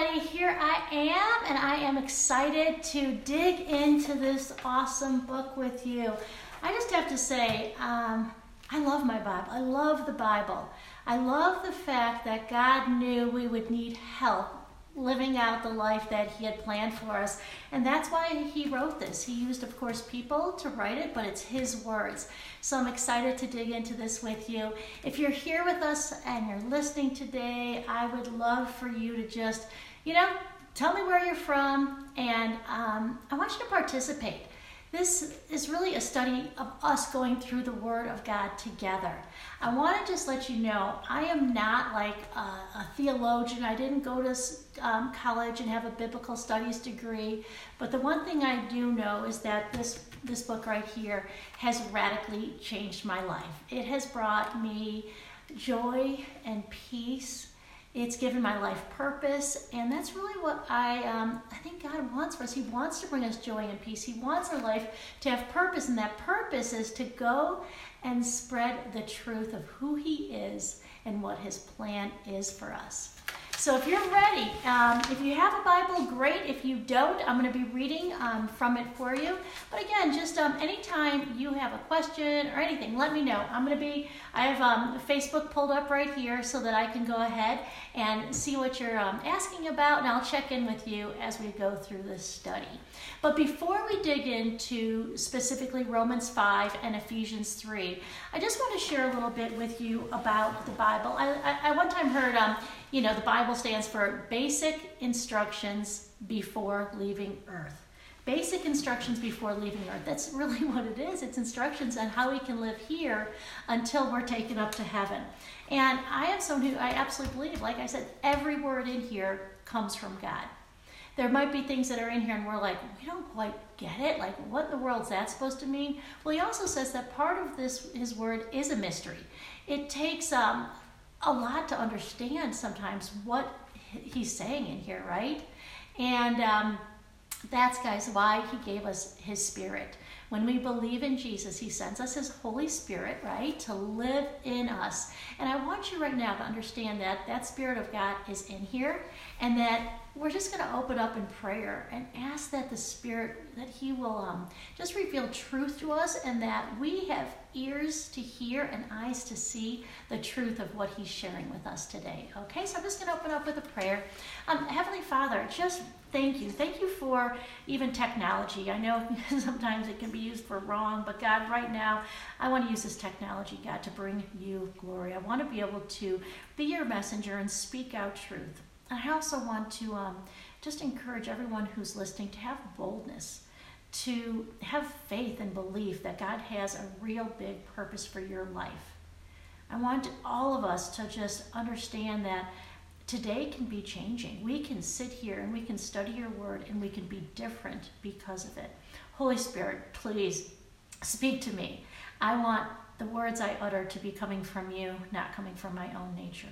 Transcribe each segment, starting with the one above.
everybody. Here I am, and I am excited to dig into this awesome book with you. I just have to say, um, I love my Bible. I love the Bible. I love the fact that God knew we would need help living out the life that he had planned for us. And that's why he wrote this. He used, of course, people to write it, but it's his words. So I'm excited to dig into this with you. If you're here with us and you're listening today, I would love for you to just, you know, tell me where you're from, and um, I want you to participate. This is really a study of us going through the Word of God together. I want to just let you know I am not like a, a theologian. I didn't go to um, college and have a biblical studies degree. But the one thing I do know is that this, this book right here has radically changed my life. It has brought me joy and peace it's given my life purpose, and that's really what I um, I think God wants for us. He wants to bring us joy and peace. He wants our life to have purpose, and that purpose is to go and spread the truth of who He is and what His plan is for us. So if you're ready, um, if you have a Bible, great. If you don't, I'm going to be reading um, from it for you. But again, just um, anytime you have a question or anything, let me know. I'm going to be, I have um, Facebook pulled up right here so that I can go ahead and see what you're um, asking about, and I'll check in with you as we go through this study. But before we dig into specifically Romans 5 and Ephesians 3, I just want to share a little bit with you about the Bible. I, I, I one time heard, um, you know, the Bible stands for basic instructions before leaving earth. Basic instructions before leaving earth. That's really what it is. It's instructions on how we can live here until we're taken up to heaven. And I am someone who I absolutely believe, like I said, every word in here comes from God. There might be things that are in here and we're like, we don't quite get it. Like, what in the world is that supposed to mean? Well, he also says that part of this, his word, is a mystery. It takes um, a lot to understand sometimes what he's saying in here, right? And um, that's, guys, why he gave us his spirit. When we believe in Jesus, he sends us his Holy Spirit, right, to live in us. And I want you right now to understand that that Spirit of God is in here and that we're just going to open up in prayer and ask that the Spirit, that He will um, just reveal truth to us and that we have ears to hear and eyes to see the truth of what He's sharing with us today. Okay, so I'm just going to open up with a prayer. Um, Heavenly Father, just thank you. Thank you for even technology. I know sometimes it can be used for wrong, but God, right now, I want to use this technology, God, to bring you glory. I want to be able to be your messenger and speak out truth. I also want to um, just encourage everyone who's listening to have boldness, to have faith and belief that God has a real big purpose for your life. I want all of us to just understand that today can be changing. We can sit here and we can study your word and we can be different because of it. Holy Spirit, please speak to me. I want the words I utter to be coming from you, not coming from my own nature.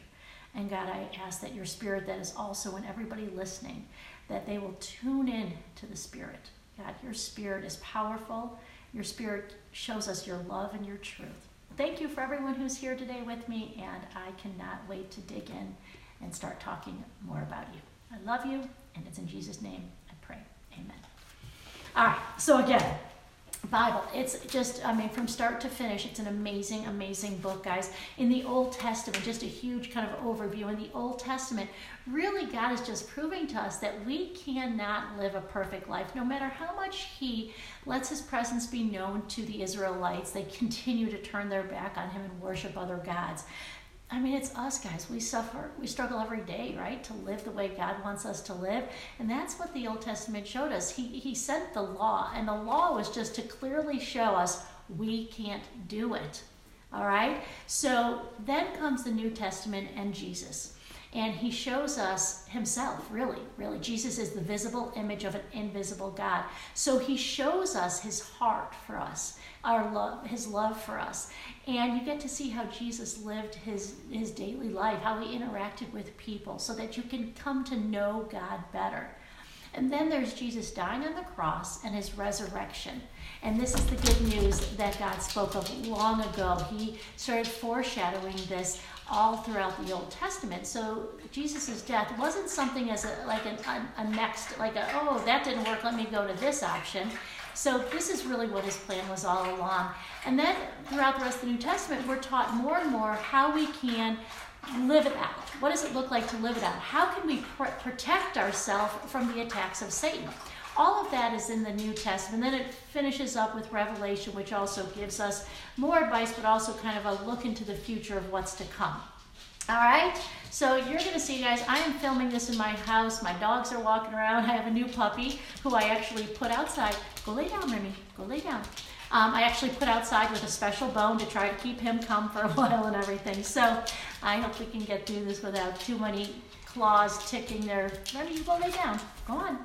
And God, I ask that your spirit that is also in everybody listening, that they will tune in to the spirit. God, your spirit is powerful. Your spirit shows us your love and your truth. Thank you for everyone who's here today with me, and I cannot wait to dig in and start talking more about you. I love you, and it's in Jesus' name I pray. Amen. All right, so again, Bible. It's just, I mean, from start to finish, it's an amazing, amazing book, guys. In the Old Testament, just a huge kind of overview. In the Old Testament, really, God is just proving to us that we cannot live a perfect life. No matter how much He lets His presence be known to the Israelites, they continue to turn their back on Him and worship other gods. I mean, it's us guys. We suffer, we struggle every day, right, to live the way God wants us to live. And that's what the Old Testament showed us. He, he sent the law, and the law was just to clearly show us we can't do it. All right? So then comes the New Testament and Jesus. And he shows us himself, really, really. Jesus is the visible image of an invisible God. So he shows us his heart for us, our love, his love for us. And you get to see how Jesus lived his, his daily life, how he interacted with people, so that you can come to know God better. And then there's Jesus dying on the cross and his resurrection. And this is the good news that God spoke of long ago. He started foreshadowing this all throughout the Old Testament. So Jesus' death wasn't something as a, like a, a, a next, like a, oh, that didn't work, let me go to this option. So this is really what his plan was all along. And then throughout the rest of the New Testament, we're taught more and more how we can live it out. What does it look like to live it out? How can we pr- protect ourselves from the attacks of Satan? All of that is in the New Testament. And then it finishes up with Revelation, which also gives us more advice, but also kind of a look into the future of what's to come. All right, so you're gonna see, guys, I am filming this in my house. My dogs are walking around. I have a new puppy who I actually put outside. Go lay down, Remy, go lay down. Um, I actually put outside with a special bone to try to keep him calm for a while and everything. So I hope we can get through this without too many claws ticking there. Remy, you go lay down, go on.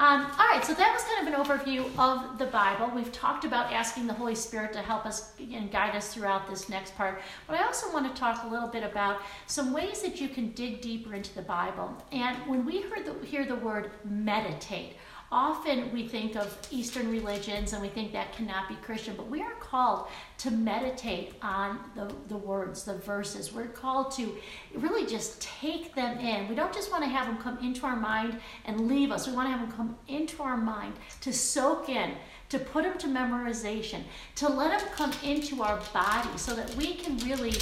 Um, all right, so that was kind of an overview of the Bible. We've talked about asking the Holy Spirit to help us and guide us throughout this next part. But I also want to talk a little bit about some ways that you can dig deeper into the Bible. And when we heard the, hear the word meditate, Often we think of Eastern religions and we think that cannot be Christian, but we are called to meditate on the, the words, the verses. We're called to really just take them in. We don't just want to have them come into our mind and leave us. We want to have them come into our mind to soak in, to put them to memorization, to let them come into our body so that we can really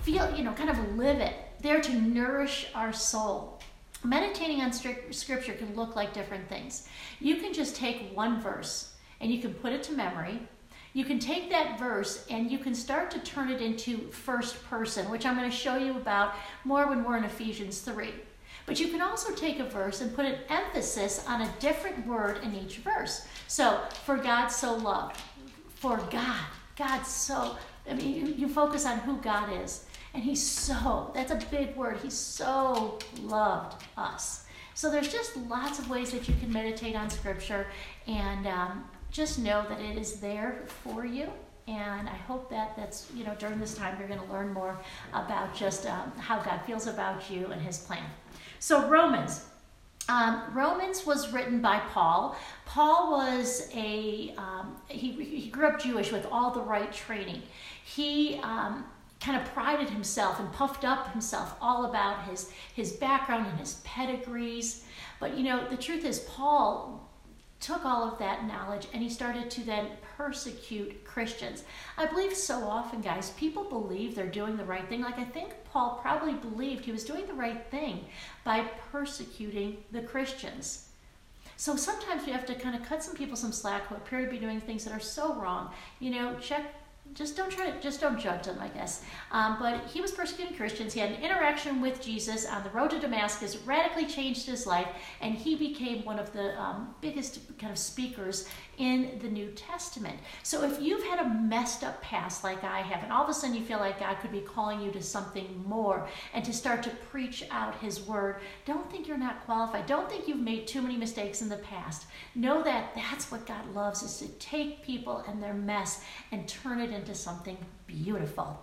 feel, you know, kind of live it, there to nourish our soul. Meditating on scripture can look like different things. You can just take one verse and you can put it to memory. You can take that verse and you can start to turn it into first person, which I'm going to show you about more when we're in Ephesians 3. But you can also take a verse and put an emphasis on a different word in each verse. So, for God so loved, for God, God so, I mean, you, you focus on who God is. And he's so, that's a big word, he's so loved us. So there's just lots of ways that you can meditate on scripture and um, just know that it is there for you. And I hope that that's, you know, during this time you're going to learn more about just um, how God feels about you and his plan. So, Romans. Um, Romans was written by Paul. Paul was a, um, he, he grew up Jewish with all the right training. He um, kind of prided himself and puffed up himself all about his, his background and his pedigrees. But you know, the truth is, Paul took all of that knowledge and he started to then persecute Christians. I believe so often, guys, people believe they're doing the right thing. Like I think Paul probably believed he was doing the right thing by persecuting the Christians. So sometimes we have to kind of cut some people some slack who appear to be doing things that are so wrong. You know, check just don't try to just don't judge them i guess um, but he was persecuting christians he had an interaction with jesus on the road to damascus radically changed his life and he became one of the um, biggest kind of speakers in the New Testament. So if you've had a messed up past like I have, and all of a sudden you feel like God could be calling you to something more and to start to preach out His word, don't think you're not qualified. Don't think you've made too many mistakes in the past. Know that that's what God loves is to take people and their mess and turn it into something beautiful.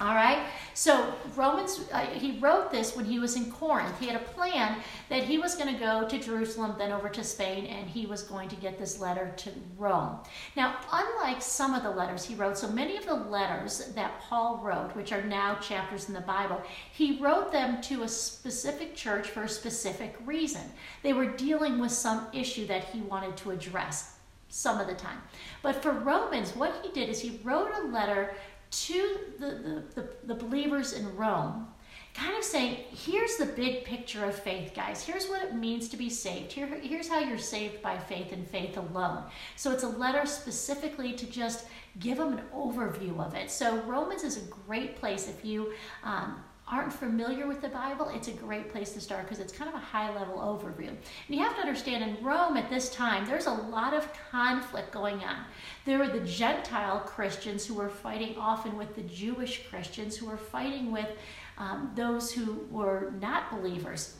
All right. So Romans, uh, he wrote this when he was in Corinth. He had a plan that he was going to go to Jerusalem, then over to Spain, and he was going to get this letter to Rome. Now, unlike some of the letters he wrote, so many of the letters that Paul wrote, which are now chapters in the Bible, he wrote them to a specific church for a specific reason. They were dealing with some issue that he wanted to address some of the time. But for Romans, what he did is he wrote a letter to the, the, the, the believers in Rome, kind of saying, here's the big picture of faith, guys. Here's what it means to be saved. Here, here's how you're saved by faith and faith alone. So it's a letter specifically to just give them an overview of it. So Romans is a great place if you um, aren't familiar with the Bible, it's a great place to start because it's kind of a high level overview. And you have to understand in Rome at this time, there's a lot of conflict going on. There were the Gentile Christians who were fighting often with the Jewish Christians who were fighting with um, those who were not believers.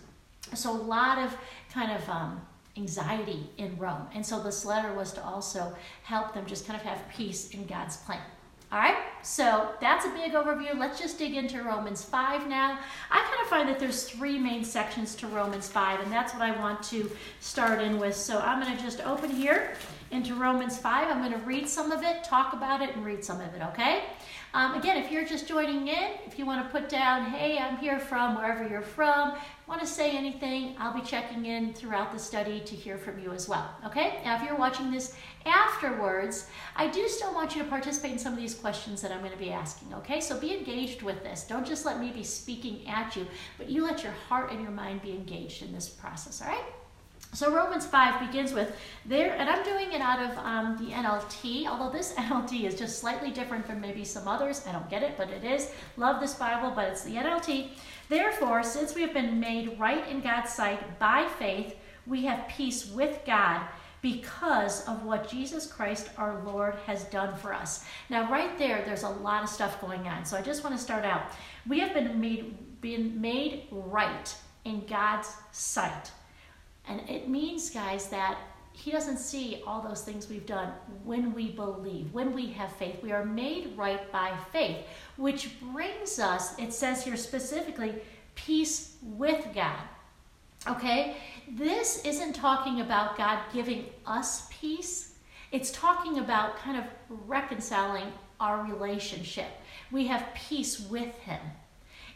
So a lot of kind of um, anxiety in Rome. And so this letter was to also help them just kind of have peace in God's plan. All right, so that's a big overview. Let's just dig into Romans 5 now. I kind of find that there's three main sections to Romans 5, and that's what I want to start in with. So I'm going to just open here into Romans 5. I'm going to read some of it, talk about it, and read some of it, okay? Um, again, if you're just joining in, if you want to put down, hey, I'm here from wherever you're from, want to say anything, I'll be checking in throughout the study to hear from you as well. Okay? Now, if you're watching this afterwards, I do still want you to participate in some of these questions that I'm going to be asking. Okay? So be engaged with this. Don't just let me be speaking at you, but you let your heart and your mind be engaged in this process. All right? So Romans 5 begins with there, and I'm doing it out of um, the NLT, although this NLT is just slightly different from maybe some others. I don't get it, but it is. Love this Bible, but it's the NLT. Therefore, since we have been made right in God's sight by faith, we have peace with God because of what Jesus Christ our Lord has done for us. Now, right there, there's a lot of stuff going on. So I just want to start out. We have been made, been made right in God's sight. And it means, guys, that He doesn't see all those things we've done when we believe, when we have faith. We are made right by faith, which brings us, it says here specifically, peace with God. Okay? This isn't talking about God giving us peace, it's talking about kind of reconciling our relationship. We have peace with Him.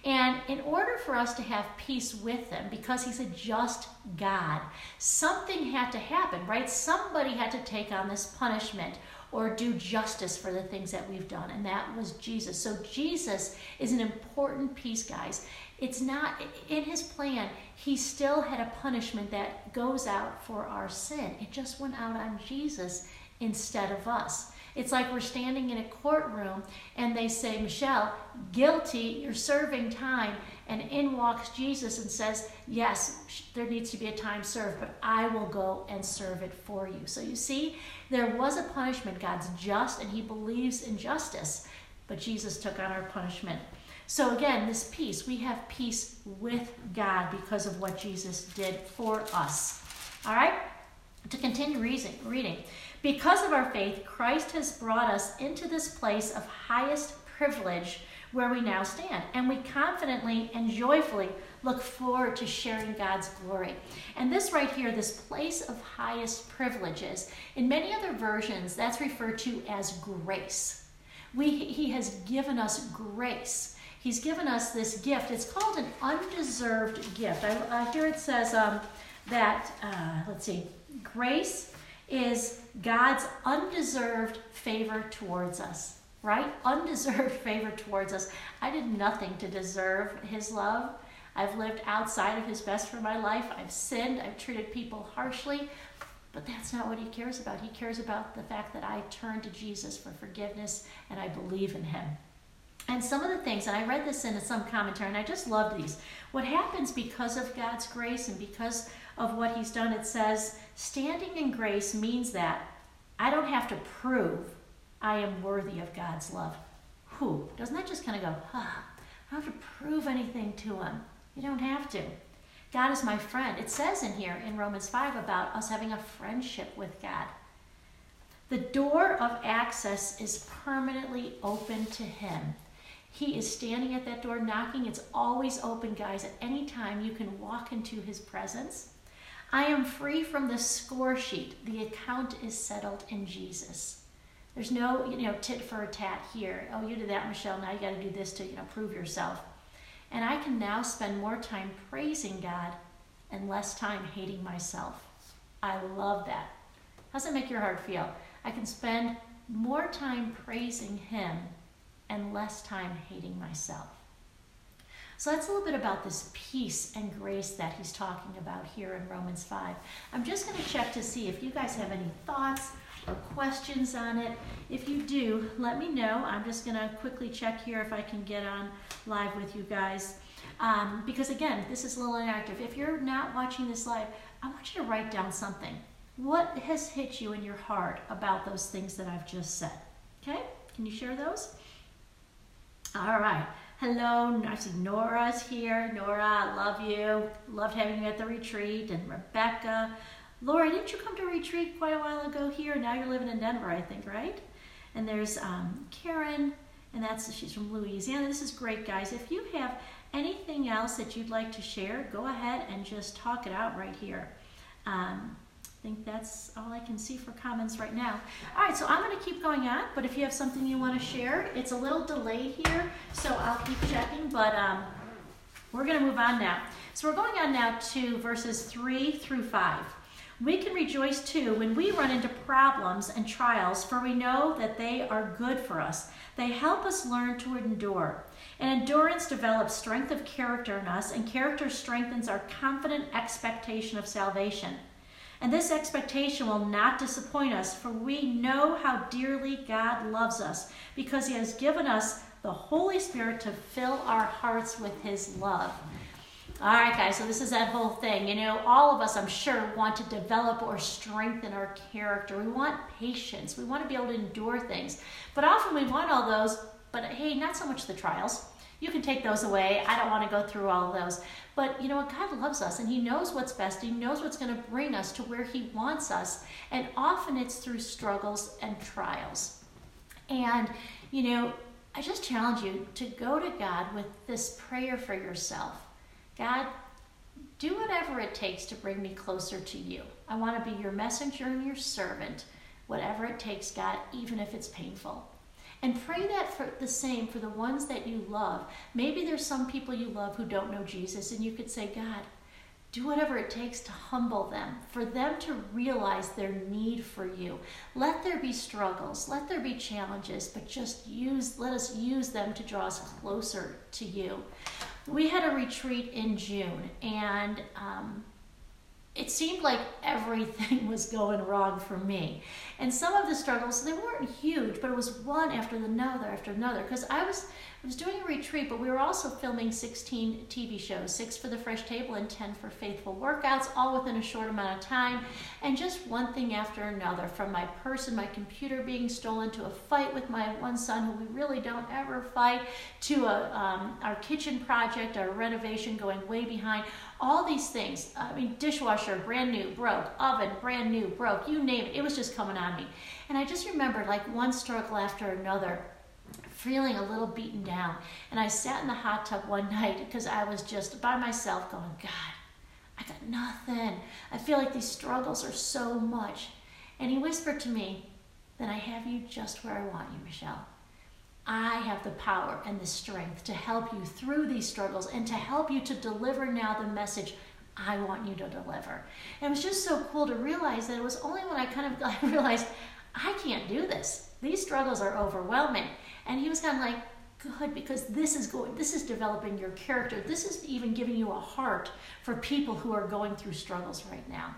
And in order for us to have peace with him, because he's a just God, something had to happen, right? Somebody had to take on this punishment or do justice for the things that we've done, and that was Jesus. So Jesus is an important piece, guys. It's not in his plan, he still had a punishment that goes out for our sin. It just went out on Jesus instead of us. It's like we're standing in a courtroom and they say, Michelle, guilty, you're serving time. And in walks Jesus and says, Yes, there needs to be a time served, but I will go and serve it for you. So you see, there was a punishment. God's just and he believes in justice, but Jesus took on our punishment. So again, this peace, we have peace with God because of what Jesus did for us. All right? To continue reading. Because of our faith, Christ has brought us into this place of highest privilege where we now stand. And we confidently and joyfully look forward to sharing God's glory. And this right here, this place of highest privileges, in many other versions, that's referred to as grace. We, he has given us grace. He's given us this gift. It's called an undeserved gift. I, I here it says um, that, uh, let's see, grace is God's undeserved favor towards us, right? Undeserved favor towards us. I did nothing to deserve His love. I've lived outside of His best for my life. I've sinned. I've treated people harshly. But that's not what He cares about. He cares about the fact that I turn to Jesus for forgiveness and I believe in Him. And some of the things, and I read this in some commentary, and I just love these. What happens because of God's grace and because of what He's done, it says, standing in grace means that I don't have to prove I am worthy of God's love. Who? Doesn't that just kind of go, ah, I don't have to prove anything to Him? You don't have to. God is my friend. It says in here in Romans 5 about us having a friendship with God. The door of access is permanently open to Him. He is standing at that door knocking. It's always open, guys. At any time, you can walk into his presence. I am free from the score sheet. The account is settled in Jesus. There's no, you know, tit for a tat here. Oh, you did that, Michelle. Now you got to do this to, you know, prove yourself. And I can now spend more time praising God and less time hating myself. I love that. How's that make your heart feel? I can spend more time praising Him and less time hating myself. So that's a little bit about this peace and grace that he's talking about here in Romans 5. I'm just going to check to see if you guys have any thoughts or questions on it. If you do, let me know. I'm just going to quickly check here if I can get on live with you guys. Um, because again, this is a little inactive. If you're not watching this live, I want you to write down something. What has hit you in your heart about those things that I've just said? Okay? Can you share those? All right. Hello, I see Nora's here. Nora, I love you. Loved having you at the retreat. And Rebecca. Laura, didn't you come to retreat quite a while ago here? Now you're living in Denver, I think, right? And there's um, Karen, and that's she's from Louisiana. This is great, guys. If you have anything else that you'd like to share, go ahead and just talk it out right here. Um, I think that's all I can see for comments right now. All right, so I'm going to keep going on, but if you have something you want to share, it's a little delayed here, so I'll keep checking, but um, we're going to move on now. So we're going on now to verses 3 through 5. We can rejoice too when we run into problems and trials, for we know that they are good for us. They help us learn to endure. And endurance develops strength of character in us, and character strengthens our confident expectation of salvation. And this expectation will not disappoint us, for we know how dearly God loves us, because He has given us the Holy Spirit to fill our hearts with His love. All right, guys, so this is that whole thing. You know, all of us, I'm sure, want to develop or strengthen our character. We want patience. We want to be able to endure things. But often we want all those, but hey, not so much the trials. You can take those away. I don't want to go through all those. But you know what? God loves us and He knows what's best. He knows what's going to bring us to where He wants us. And often it's through struggles and trials. And, you know, I just challenge you to go to God with this prayer for yourself. God, do whatever it takes to bring me closer to you. I want to be your messenger and your servant, whatever it takes, God, even if it's painful. And pray that for the same for the ones that you love. Maybe there's some people you love who don't know Jesus, and you could say, God, do whatever it takes to humble them, for them to realize their need for you. Let there be struggles, let there be challenges, but just use, let us use them to draw us closer to you. We had a retreat in June, and um, it seemed like everything was going wrong for me. And some of the struggles, they weren't huge, but it was one after another after another. Because I was I was doing a retreat, but we were also filming 16 TV shows, six for the Fresh Table and 10 for Faithful Workouts, all within a short amount of time. And just one thing after another, from my purse and my computer being stolen to a fight with my one son, who we really don't ever fight, to a, um, our kitchen project, our renovation going way behind all these things. I mean, dishwasher, brand new, broke, oven, brand new, broke, you name it. It was just coming on me. And I just remembered like one struggle after another, feeling a little beaten down. And I sat in the hot tub one night because I was just by myself going, God, I got nothing. I feel like these struggles are so much. And he whispered to me, Then I have you just where I want you, Michelle. I have the power and the strength to help you through these struggles and to help you to deliver now the message I want you to deliver. And it was just so cool to realize that it was only when I kind of realized I can't do this. These struggles are overwhelming. And he was kind of like, good, because this is going, this is developing your character. This is even giving you a heart for people who are going through struggles right now.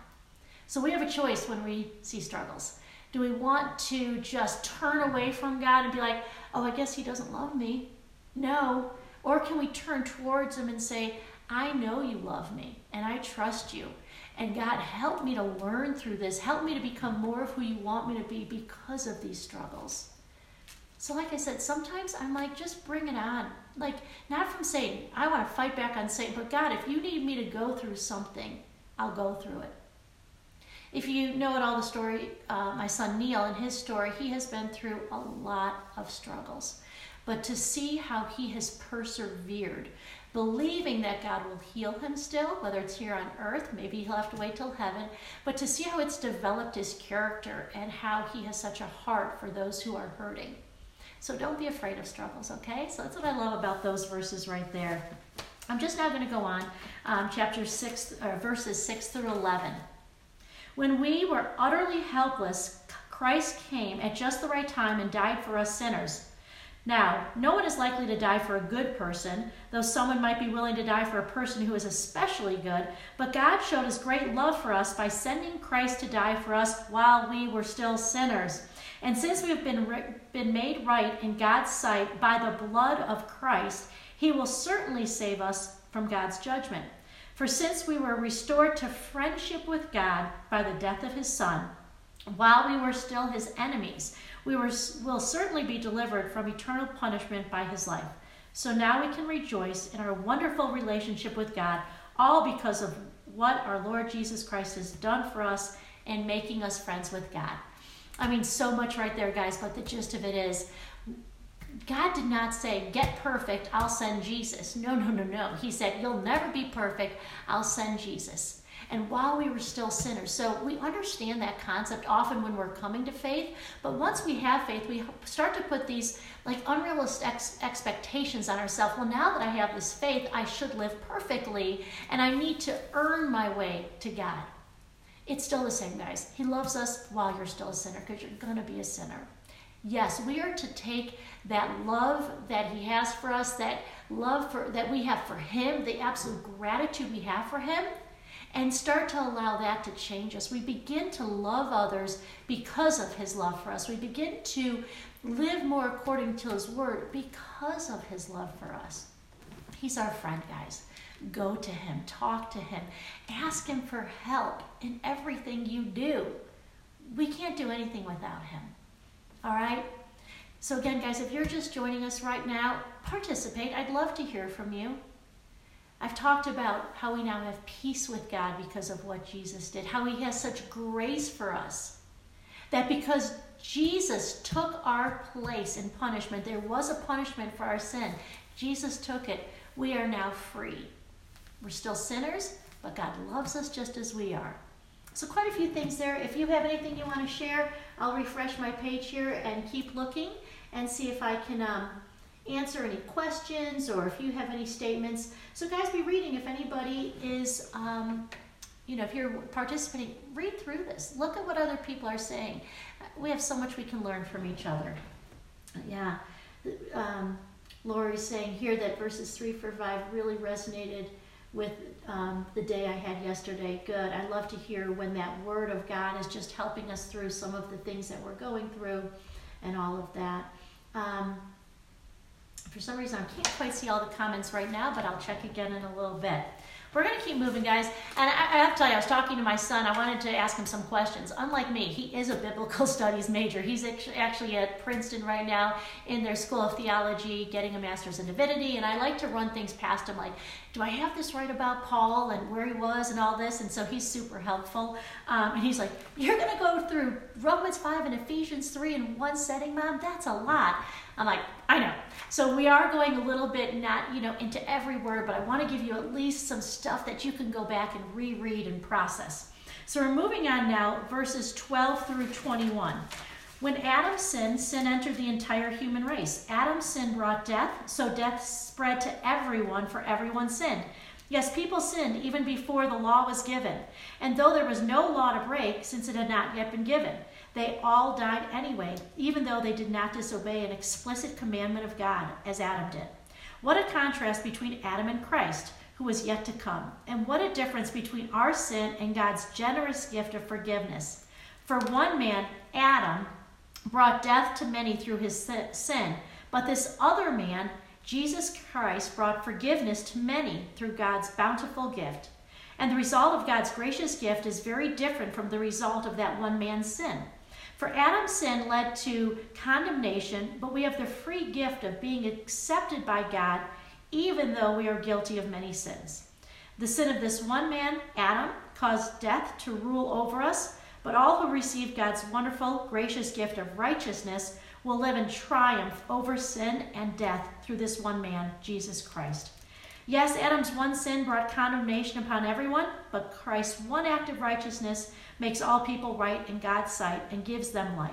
So we have a choice when we see struggles. Do we want to just turn away from God and be like, oh, I guess He doesn't love me? No. Or can we turn towards Him and say, I know you love me and I trust you. And God, help me to learn through this. Help me to become more of who you want me to be because of these struggles. So, like I said, sometimes I'm like, just bring it on. Like, not from Satan. I want to fight back on Satan. But God, if you need me to go through something, I'll go through it. If you know at all the story, uh, my son Neil and his story, he has been through a lot of struggles. But to see how he has persevered, believing that God will heal him still, whether it's here on earth, maybe he'll have to wait till heaven, but to see how it's developed his character and how he has such a heart for those who are hurting. So don't be afraid of struggles, okay? So that's what I love about those verses right there. I'm just now going to go on, um, chapter 6, or verses 6 through 11. When we were utterly helpless, Christ came at just the right time and died for us sinners. Now, no one is likely to die for a good person, though someone might be willing to die for a person who is especially good. But God showed his great love for us by sending Christ to die for us while we were still sinners. And since we have been, been made right in God's sight by the blood of Christ, he will certainly save us from God's judgment. For since we were restored to friendship with God by the death of his Son, while we were still his enemies, we were, will certainly be delivered from eternal punishment by his life. So now we can rejoice in our wonderful relationship with God, all because of what our Lord Jesus Christ has done for us in making us friends with God. I mean, so much right there, guys, but the gist of it is God did not say, Get perfect, I'll send Jesus. No, no, no, no. He said, You'll never be perfect, I'll send Jesus. And while we were still sinners. So we understand that concept often when we're coming to faith. But once we have faith, we start to put these like unrealistic ex- expectations on ourselves. Well, now that I have this faith, I should live perfectly and I need to earn my way to God. It's still the same, guys. He loves us while you're still a sinner because you're going to be a sinner. Yes, we are to take that love that he has for us, that love for that we have for him, the absolute gratitude we have for him, and start to allow that to change us. We begin to love others because of his love for us. We begin to live more according to his word because of his love for us. He's our friend, guys. Go to him, talk to him, ask him for help in everything you do. We can't do anything without him. All right? So, again, guys, if you're just joining us right now, participate. I'd love to hear from you. I've talked about how we now have peace with God because of what Jesus did, how He has such grace for us. That because Jesus took our place in punishment, there was a punishment for our sin. Jesus took it. We are now free. We're still sinners, but God loves us just as we are. So, quite a few things there. If you have anything you want to share, I'll refresh my page here and keep looking and see if I can um, answer any questions or if you have any statements. So, guys, be reading. If anybody is, um, you know, if you're participating, read through this. Look at what other people are saying. We have so much we can learn from each other. Yeah. Um, Lori's saying here that verses 3 for 5 really resonated with um, the day I had yesterday. Good. I love to hear when that word of God is just helping us through some of the things that we're going through and all of that. Um, for some reason, I can't quite see all the comments right now, but I'll check again in a little bit. We're going to keep moving, guys. And I, I, have to tell you, I was talking to my son. I wanted to ask him some questions. Unlike me, he is a biblical studies major. He's actually at Princeton right now in their School of Theology, getting a master's in divinity. And I like to run things past him, like, do I have this right about Paul and where he was and all this? And so he's super helpful. Um, and he's like, You're going to go through Romans 5 and Ephesians 3 in one setting, Mom? That's a lot. I'm like, I know. So we are going a little bit not, you know, into every word, but I want to give you at least some stuff that you can go back and reread and process. So we're moving on now, verses 12 through 21. When Adam sinned, sin entered the entire human race. Adam's sin brought death, so death spread to everyone, for everyone sinned. Yes, people sinned even before the law was given. And though there was no law to break, since it had not yet been given, they all died anyway, even though they did not disobey an explicit commandment of God, as Adam did. What a contrast between Adam and Christ, who was yet to come. And what a difference between our sin and God's generous gift of forgiveness. For one man, Adam, brought death to many through his sin. But this other man, Jesus Christ, brought forgiveness to many through God's bountiful gift. And the result of God's gracious gift is very different from the result of that one man's sin. For Adam's sin led to condemnation, but we have the free gift of being accepted by God even though we are guilty of many sins. The sin of this one man, Adam, caused death to rule over us, but all who receive God's wonderful, gracious gift of righteousness will live in triumph over sin and death through this one man, Jesus Christ. Yes, Adam's one sin brought condemnation upon everyone, but Christ's one act of righteousness makes all people right in God's sight and gives them life.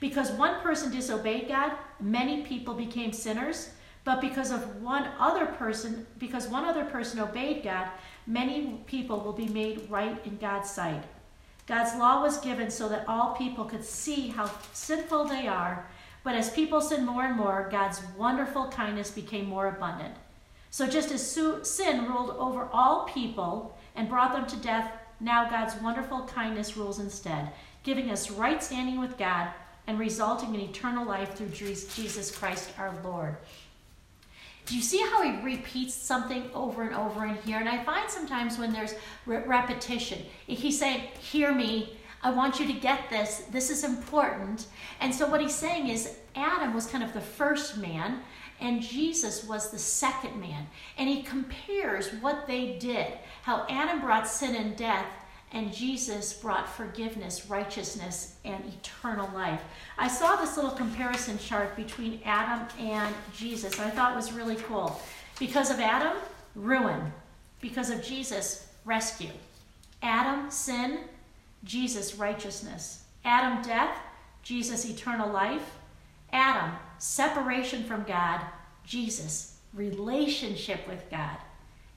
Because one person disobeyed God, many people became sinners, but because of one other person, because one other person obeyed God, many people will be made right in God's sight. God's law was given so that all people could see how sinful they are, but as people sin more and more, God's wonderful kindness became more abundant. So just as sin ruled over all people and brought them to death, now God's wonderful kindness rules instead, giving us right standing with God and resulting in eternal life through Jesus Christ our Lord. Do you see how he repeats something over and over in here? And I find sometimes when there's re- repetition, he's saying, Hear me, I want you to get this, this is important. And so what he's saying is, Adam was kind of the first man, and Jesus was the second man. And he compares what they did, how Adam brought sin and death, and Jesus brought forgiveness, righteousness, and eternal life. I saw this little comparison chart between Adam and Jesus, and I thought it was really cool. Because of Adam, ruin. Because of Jesus, rescue. Adam, sin, Jesus, righteousness. Adam, death, Jesus, eternal life. Adam, separation from God, Jesus, relationship with God.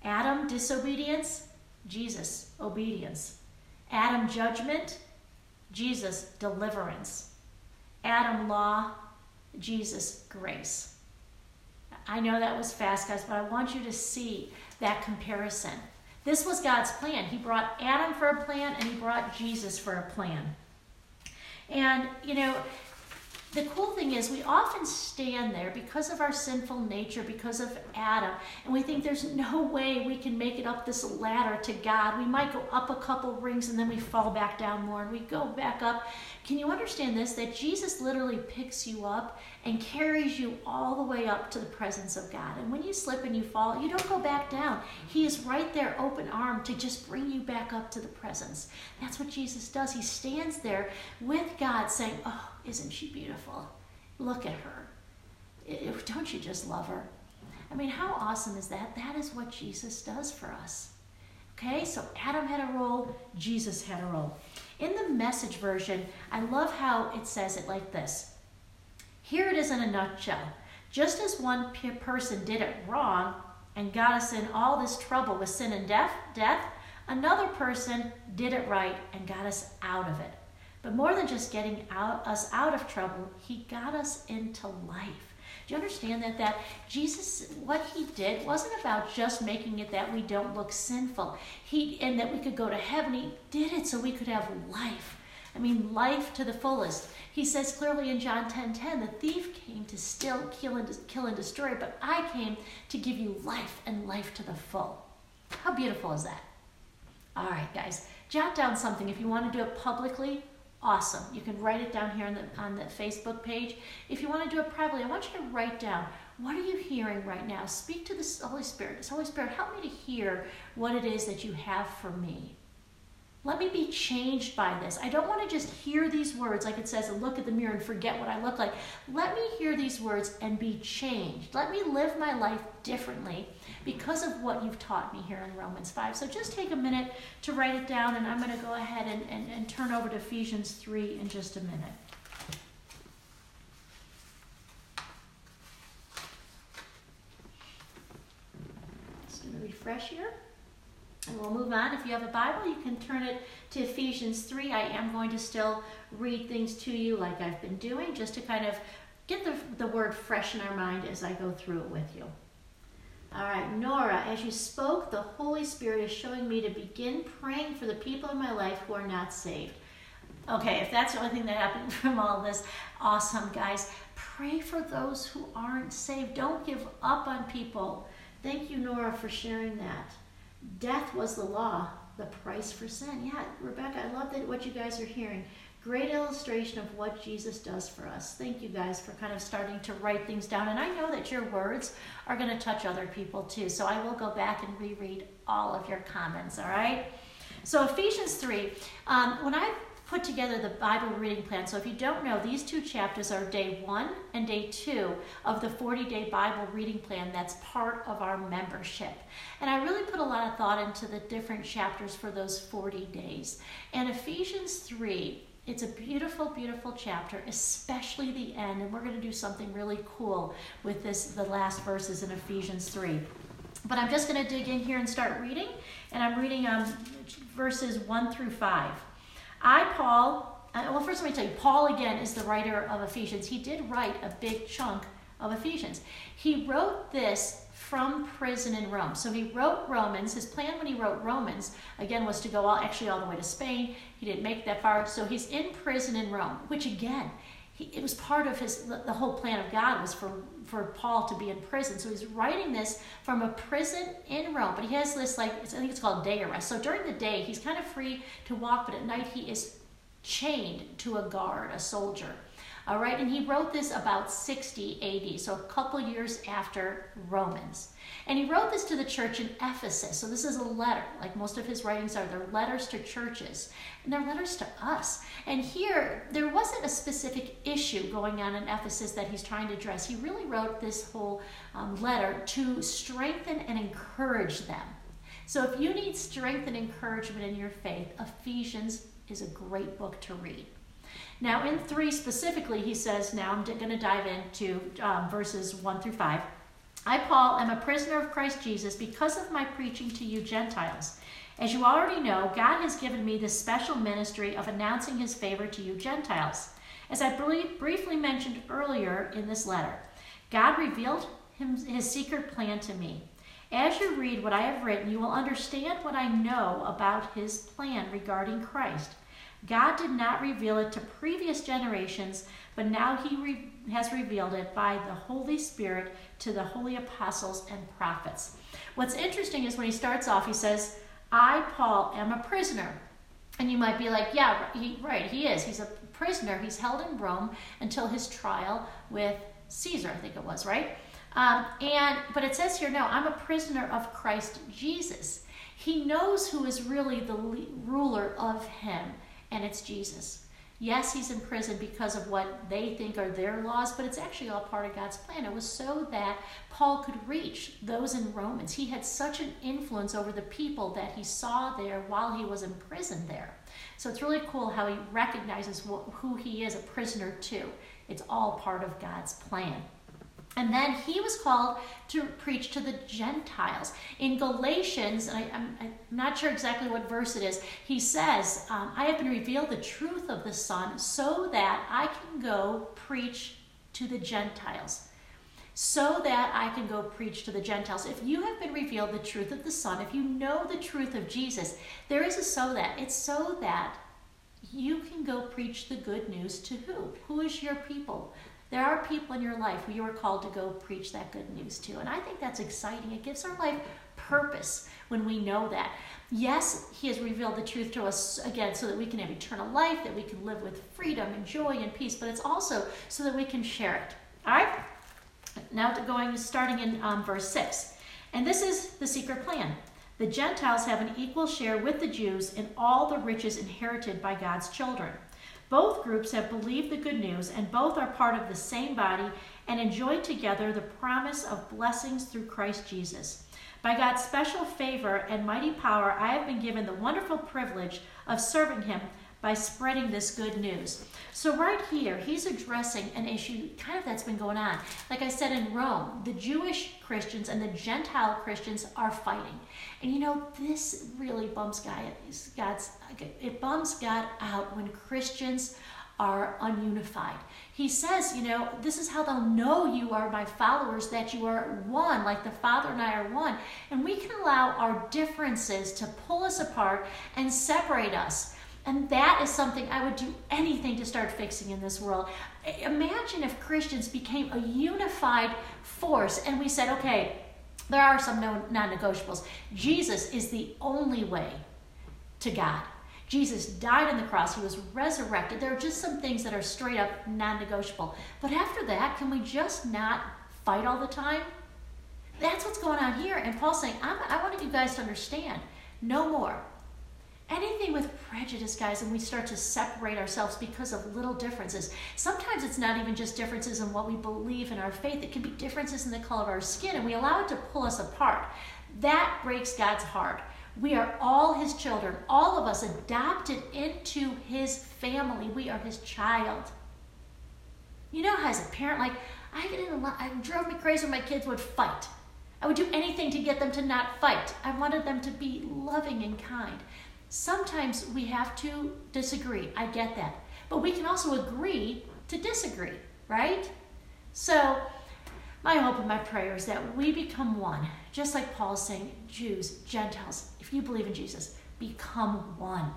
Adam, disobedience, Jesus, obedience. Adam, judgment, Jesus, deliverance. Adam, law, Jesus, grace. I know that was fast, guys, but I want you to see that comparison. This was God's plan. He brought Adam for a plan and he brought Jesus for a plan. And, you know, the cool thing is we often stand there because of our sinful nature, because of Adam, and we think there's no way we can make it up this ladder to God. We might go up a couple rings and then we fall back down more and we go back up. Can you understand this? That Jesus literally picks you up and carries you all the way up to the presence of God. And when you slip and you fall, you don't go back down. He is right there, open arm, to just bring you back up to the presence. That's what Jesus does. He stands there with God saying, Oh, isn't she beautiful? Look at her. Don't you just love her? I mean, how awesome is that? That is what Jesus does for us. Okay, so Adam had a role, Jesus had a role. In the message version, I love how it says it like this. Here it is in a nutshell. Just as one person did it wrong and got us in all this trouble with sin and death, death, another person did it right and got us out of it. But more than just getting out, us out of trouble, he got us into life. Do you understand that that Jesus what he did wasn't about just making it that we don't look sinful. He and that we could go to heaven. He did it so we could have life. I mean life to the fullest. He says clearly in John 10:10, 10, 10, the thief came to steal, kill and kill and destroy, but I came to give you life and life to the full. How beautiful is that? All right, guys, jot down something if you want to do it publicly awesome. You can write it down here on the, on the Facebook page. If you want to do it privately, I want you to write down what are you hearing right now? Speak to the Holy Spirit. Holy Spirit, help me to hear what it is that you have for me. Let me be changed by this. I don't want to just hear these words, like it says, look at the mirror and forget what I look like. Let me hear these words and be changed. Let me live my life differently because of what you've taught me here in Romans 5. So just take a minute to write it down, and I'm going to go ahead and, and, and turn over to Ephesians 3 in just a minute. Just going to refresh here. And we'll move on. If you have a Bible, you can turn it to Ephesians 3. I am going to still read things to you like I've been doing, just to kind of get the, the word fresh in our mind as I go through it with you. All right, Nora, as you spoke, the Holy Spirit is showing me to begin praying for the people in my life who are not saved. Okay, if that's the only thing that happened from all this, awesome, guys. Pray for those who aren't saved. Don't give up on people. Thank you, Nora, for sharing that. Death was the law, the price for sin. Yeah, Rebecca, I love that what you guys are hearing. Great illustration of what Jesus does for us. Thank you guys for kind of starting to write things down. And I know that your words are going to touch other people too. So I will go back and reread all of your comments, all right? So, Ephesians 3, um, when I put together the Bible reading plan. So if you don't know, these two chapters are day one and day two of the 40 day Bible reading plan that's part of our membership. And I really put a lot of thought into the different chapters for those 40 days. And Ephesians 3 it's a beautiful, beautiful chapter, especially the end. And we're going to do something really cool with this, the last verses in Ephesians 3. But I'm just going to dig in here and start reading. And I'm reading um, verses 1 through 5. I, Paul, well, first let me tell you, Paul again is the writer of Ephesians. He did write a big chunk of Ephesians. He wrote this from prison in Rome. So he wrote Romans. His plan when he wrote Romans, again, was to go all, actually all the way to Spain. He didn't make that far. So he's in prison in Rome, which again, he, it was part of his, the whole plan of God was for, for Paul to be in prison. So he's writing this from a prison in Rome. But he has this, like, I think it's called day arrest. So during the day, he's kind of free to walk, but at night he is chained to a guard, a soldier. All right, and he wrote this about 60 AD, so a couple years after Romans. And he wrote this to the church in Ephesus. So this is a letter, like most of his writings are. They're letters to churches, and they're letters to us. And here, there wasn't a specific issue going on in Ephesus that he's trying to address. He really wrote this whole um, letter to strengthen and encourage them. So if you need strength and encouragement in your faith, Ephesians is a great book to read. Now, in 3 specifically, he says, now I'm going to dive into um, verses 1 through 5. I, Paul, am a prisoner of Christ Jesus because of my preaching to you Gentiles. As you already know, God has given me the special ministry of announcing his favor to you Gentiles. As I briefly mentioned earlier in this letter, God revealed his secret plan to me. As you read what I have written, you will understand what I know about his plan regarding Christ. God did not reveal it to previous generations, but now he re- has revealed it by the Holy Spirit to the holy apostles and prophets. What's interesting is when he starts off, he says, I, Paul, am a prisoner. And you might be like, yeah, he, right, he is. He's a prisoner. He's held in Rome until his trial with Caesar, I think it was, right? Um, and but it says here, no, I'm a prisoner of Christ Jesus. He knows who is really the ruler of him, and it's Jesus. Yes, he's in prison because of what they think are their laws, but it's actually all part of God's plan. It was so that Paul could reach those in Romans. He had such an influence over the people that he saw there while he was in prison there. So it's really cool how he recognizes who he is a prisoner to. It's all part of God's plan. And then he was called to preach to the Gentiles. In Galatians, I, am not sure exactly what verse it is, he says, um, I have been revealed the truth of the Son so that I can go preach to the Gentiles. So that I can go preach to the Gentiles. If you have been revealed the truth of the Son, if you know the truth of Jesus, there is a so that. It's so that you can go preach the good news to who? Who is your people? There are people in your life who you are called to go preach that good news to. And I think that's exciting. It gives our life purpose when we know that. Yes, He has revealed the truth to us again so that we can have eternal life, that we can live with freedom and joy and peace, but it's also so that we can share it. All right? Now to going starting in um, verse 6. And this is the secret plan. The Gentiles have an equal share with the Jews in all the riches inherited by God's children. Both groups have believed the good news, and both are part of the same body and enjoy together the promise of blessings through Christ Jesus. By God's special favor and mighty power, I have been given the wonderful privilege of serving Him by spreading this good news. So, right here, he's addressing an issue kind of that's been going on. Like I said in Rome, the Jewish Christians and the Gentile Christians are fighting. And you know, this really bums God, God's, it bums God out when Christians are ununified. He says, you know, this is how they'll know you are my followers, that you are one, like the Father and I are one. And we can allow our differences to pull us apart and separate us. And that is something I would do anything to start fixing in this world. Imagine if Christians became a unified force and we said, okay, there are some non negotiables. Jesus is the only way to God. Jesus died on the cross, he was resurrected. There are just some things that are straight up non negotiable. But after that, can we just not fight all the time? That's what's going on here. And Paul's saying, I want you guys to understand no more anything with prejudice, guys, and we start to separate ourselves because of little differences. Sometimes it's not even just differences in what we believe in our faith, it can be differences in the color of our skin, and we allow it to pull us apart. That breaks God's heart. We are all his children, all of us adopted into his family. We are his child. You know, how, as a parent, like, I get in it drove me crazy when my kids would fight. I would do anything to get them to not fight. I wanted them to be loving and kind. Sometimes we have to disagree. I get that. But we can also agree to disagree, right? So, my hope and my prayer is that we become one. Just like Paul is saying, Jews, Gentiles, if you believe in Jesus, become one.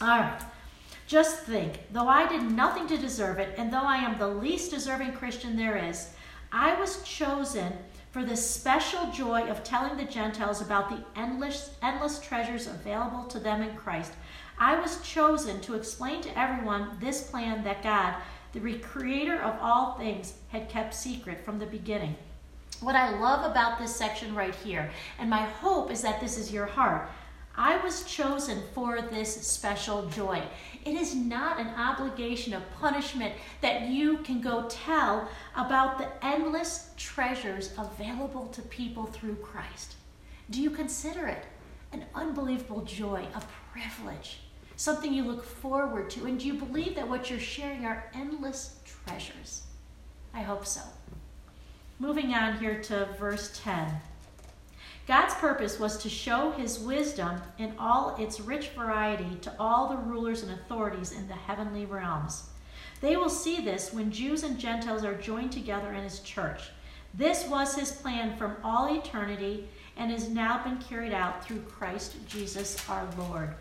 All right. Just think, though I did nothing to deserve it, and though I am the least deserving Christian there is, I was chosen for the special joy of telling the Gentiles about the endless, endless treasures available to them in Christ. I was chosen to explain to everyone this plan that God, the creator of all things had kept secret from the beginning. What I love about this section right here, and my hope is that this is your heart. I was chosen for this special joy. It is not an obligation of punishment that you can go tell about the endless treasures available to people through Christ. Do you consider it an unbelievable joy, a privilege, something you look forward to? And do you believe that what you're sharing are endless treasures? I hope so. Moving on here to verse 10. God's purpose was to show his wisdom in all its rich variety to all the rulers and authorities in the heavenly realms. They will see this when Jews and Gentiles are joined together in his church. This was his plan from all eternity and has now been carried out through Christ Jesus our Lord.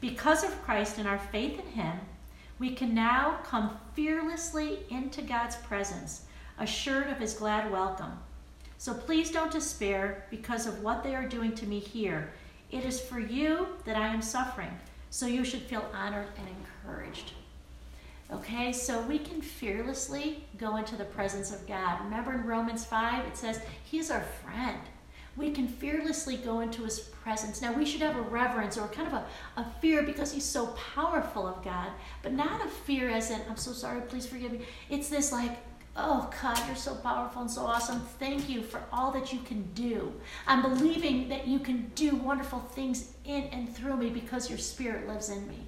Because of Christ and our faith in him, we can now come fearlessly into God's presence, assured of his glad welcome. So please don't despair because of what they are doing to me here. It is for you that I am suffering, so you should feel honored and encouraged. Okay, so we can fearlessly go into the presence of God. Remember in Romans 5, it says, He's our friend. We can fearlessly go into His presence. Now, we should have a reverence or kind of a, a fear because He's so powerful of God, but not a fear as in, I'm so sorry, please forgive me. It's this like, Oh, God, you're so powerful and so awesome. Thank you for all that you can do. I'm believing that you can do wonderful things in and through me because your spirit lives in me.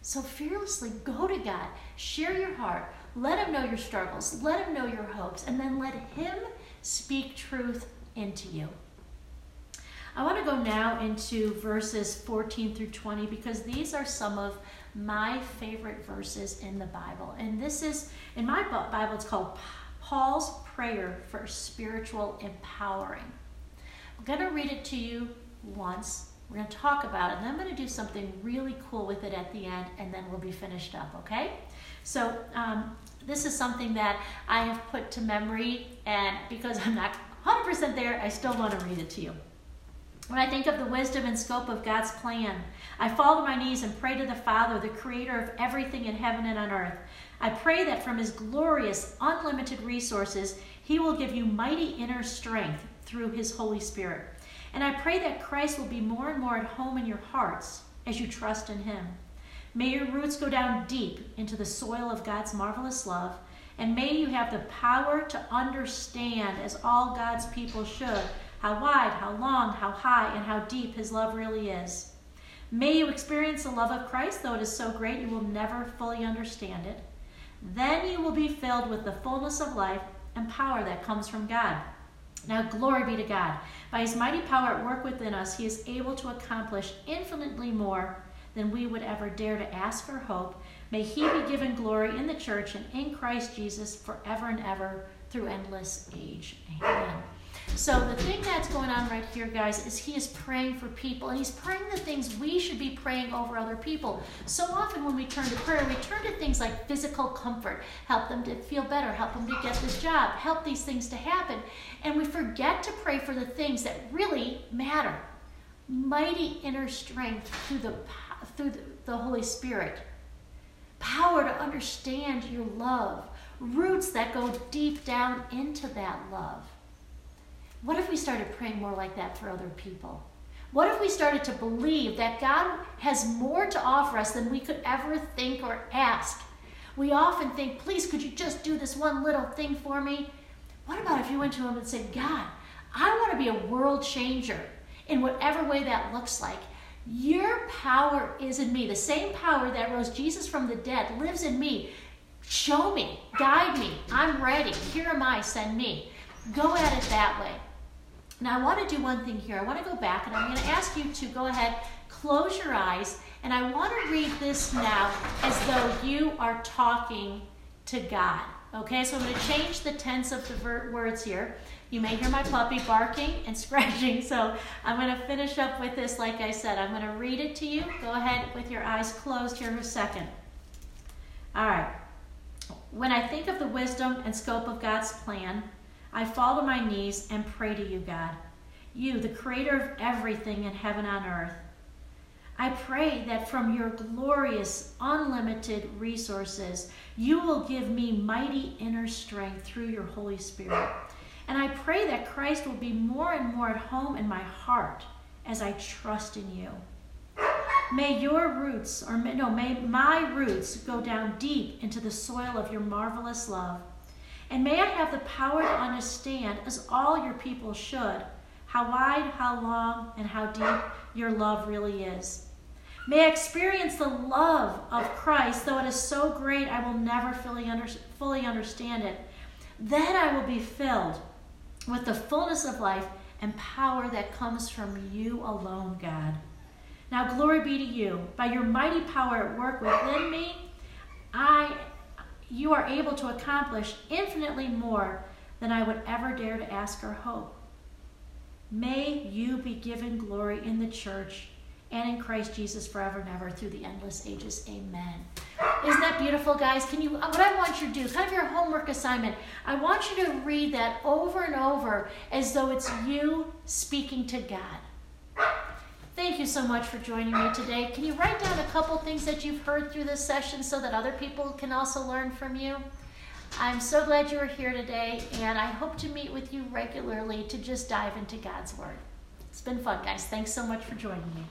So fearlessly go to God, share your heart, let Him know your struggles, let Him know your hopes, and then let Him speak truth into you. I want to go now into verses 14 through 20 because these are some of my favorite verses in the Bible. And this is, in my Bible, it's called Paul's Prayer for Spiritual Empowering. I'm going to read it to you once. We're going to talk about it, and then I'm going to do something really cool with it at the end, and then we'll be finished up, okay? So, um, this is something that I have put to memory, and because I'm not 100% there, I still want to read it to you. When I think of the wisdom and scope of God's plan, I fall to my knees and pray to the Father, the creator of everything in heaven and on earth. I pray that from his glorious, unlimited resources, he will give you mighty inner strength through his Holy Spirit. And I pray that Christ will be more and more at home in your hearts as you trust in him. May your roots go down deep into the soil of God's marvelous love, and may you have the power to understand, as all God's people should, how wide, how long, how high, and how deep His love really is. May you experience the love of Christ, though it is so great you will never fully understand it. Then you will be filled with the fullness of life and power that comes from God. Now, glory be to God. By His mighty power at work within us, He is able to accomplish infinitely more than we would ever dare to ask or hope. May He be given glory in the church and in Christ Jesus forever and ever through endless age. Amen. So the thing that's going on right here, guys, is he is praying for people, and he's praying the things we should be praying over other people. So often when we turn to prayer, we turn to things like physical comfort, help them to feel better, help them to get this job, help these things to happen, and we forget to pray for the things that really matter. Mighty inner strength through the through the, Holy Spirit, power to understand your love, roots that go deep down into that love what if we started praying more like that for other people? What if we started to believe that God has more to offer us than we could ever think or ask? We often think, please, could you just do this one little thing for me? What about if you went to Him and said, God, I want to be a world changer in whatever way that looks like. Your power is in me. The same power that rose Jesus from the dead lives in me. Show me, guide me. I'm ready. Here am I, send me. Go at it that way. Now I want to do one thing here. I want to go back and I'm going to ask you to go ahead, close your eyes, and I want to read this now as though you are talking to God. Okay, so I'm going to change the tense of the words here. You may hear my puppy barking and scratching, so I'm going to finish up with this like I said. I'm going to read it to you. Go ahead with your eyes closed here for a second. All right. When I think of the wisdom and scope of God's plan, I fall to my knees and pray to you, God. You, the creator of everything in heaven and earth. I pray that from your glorious, unlimited resources, you will give me mighty inner strength through your Holy Spirit. And I pray that Christ will be more and more at home in my heart as I trust in you. May your roots, or no, may my roots go down deep into the soil of your marvelous love. And may I have the power to understand, as all your people should, how wide, how long, and how deep your love really is. May I experience the love of Christ, though it is so great I will never fully, under, fully understand it. Then I will be filled with the fullness of life and power that comes from you alone, God. Now, glory be to you. By your mighty power at work within me, I, you are able to accomplish infinitely more than I would ever dare to ask or hope. May you be given glory in the church and in Christ Jesus forever and ever through the endless ages. Amen. Isn't that beautiful, guys? Can you what I want you to do, kind of your homework assignment, I want you to read that over and over as though it's you speaking to God. Thank you so much for joining me today. Can you write down a couple things that you've heard through this session so that other people can also learn from you? I'm so glad you were here today, and I hope to meet with you regularly to just dive into God's Word. It's been fun, guys. Thanks so much for joining me.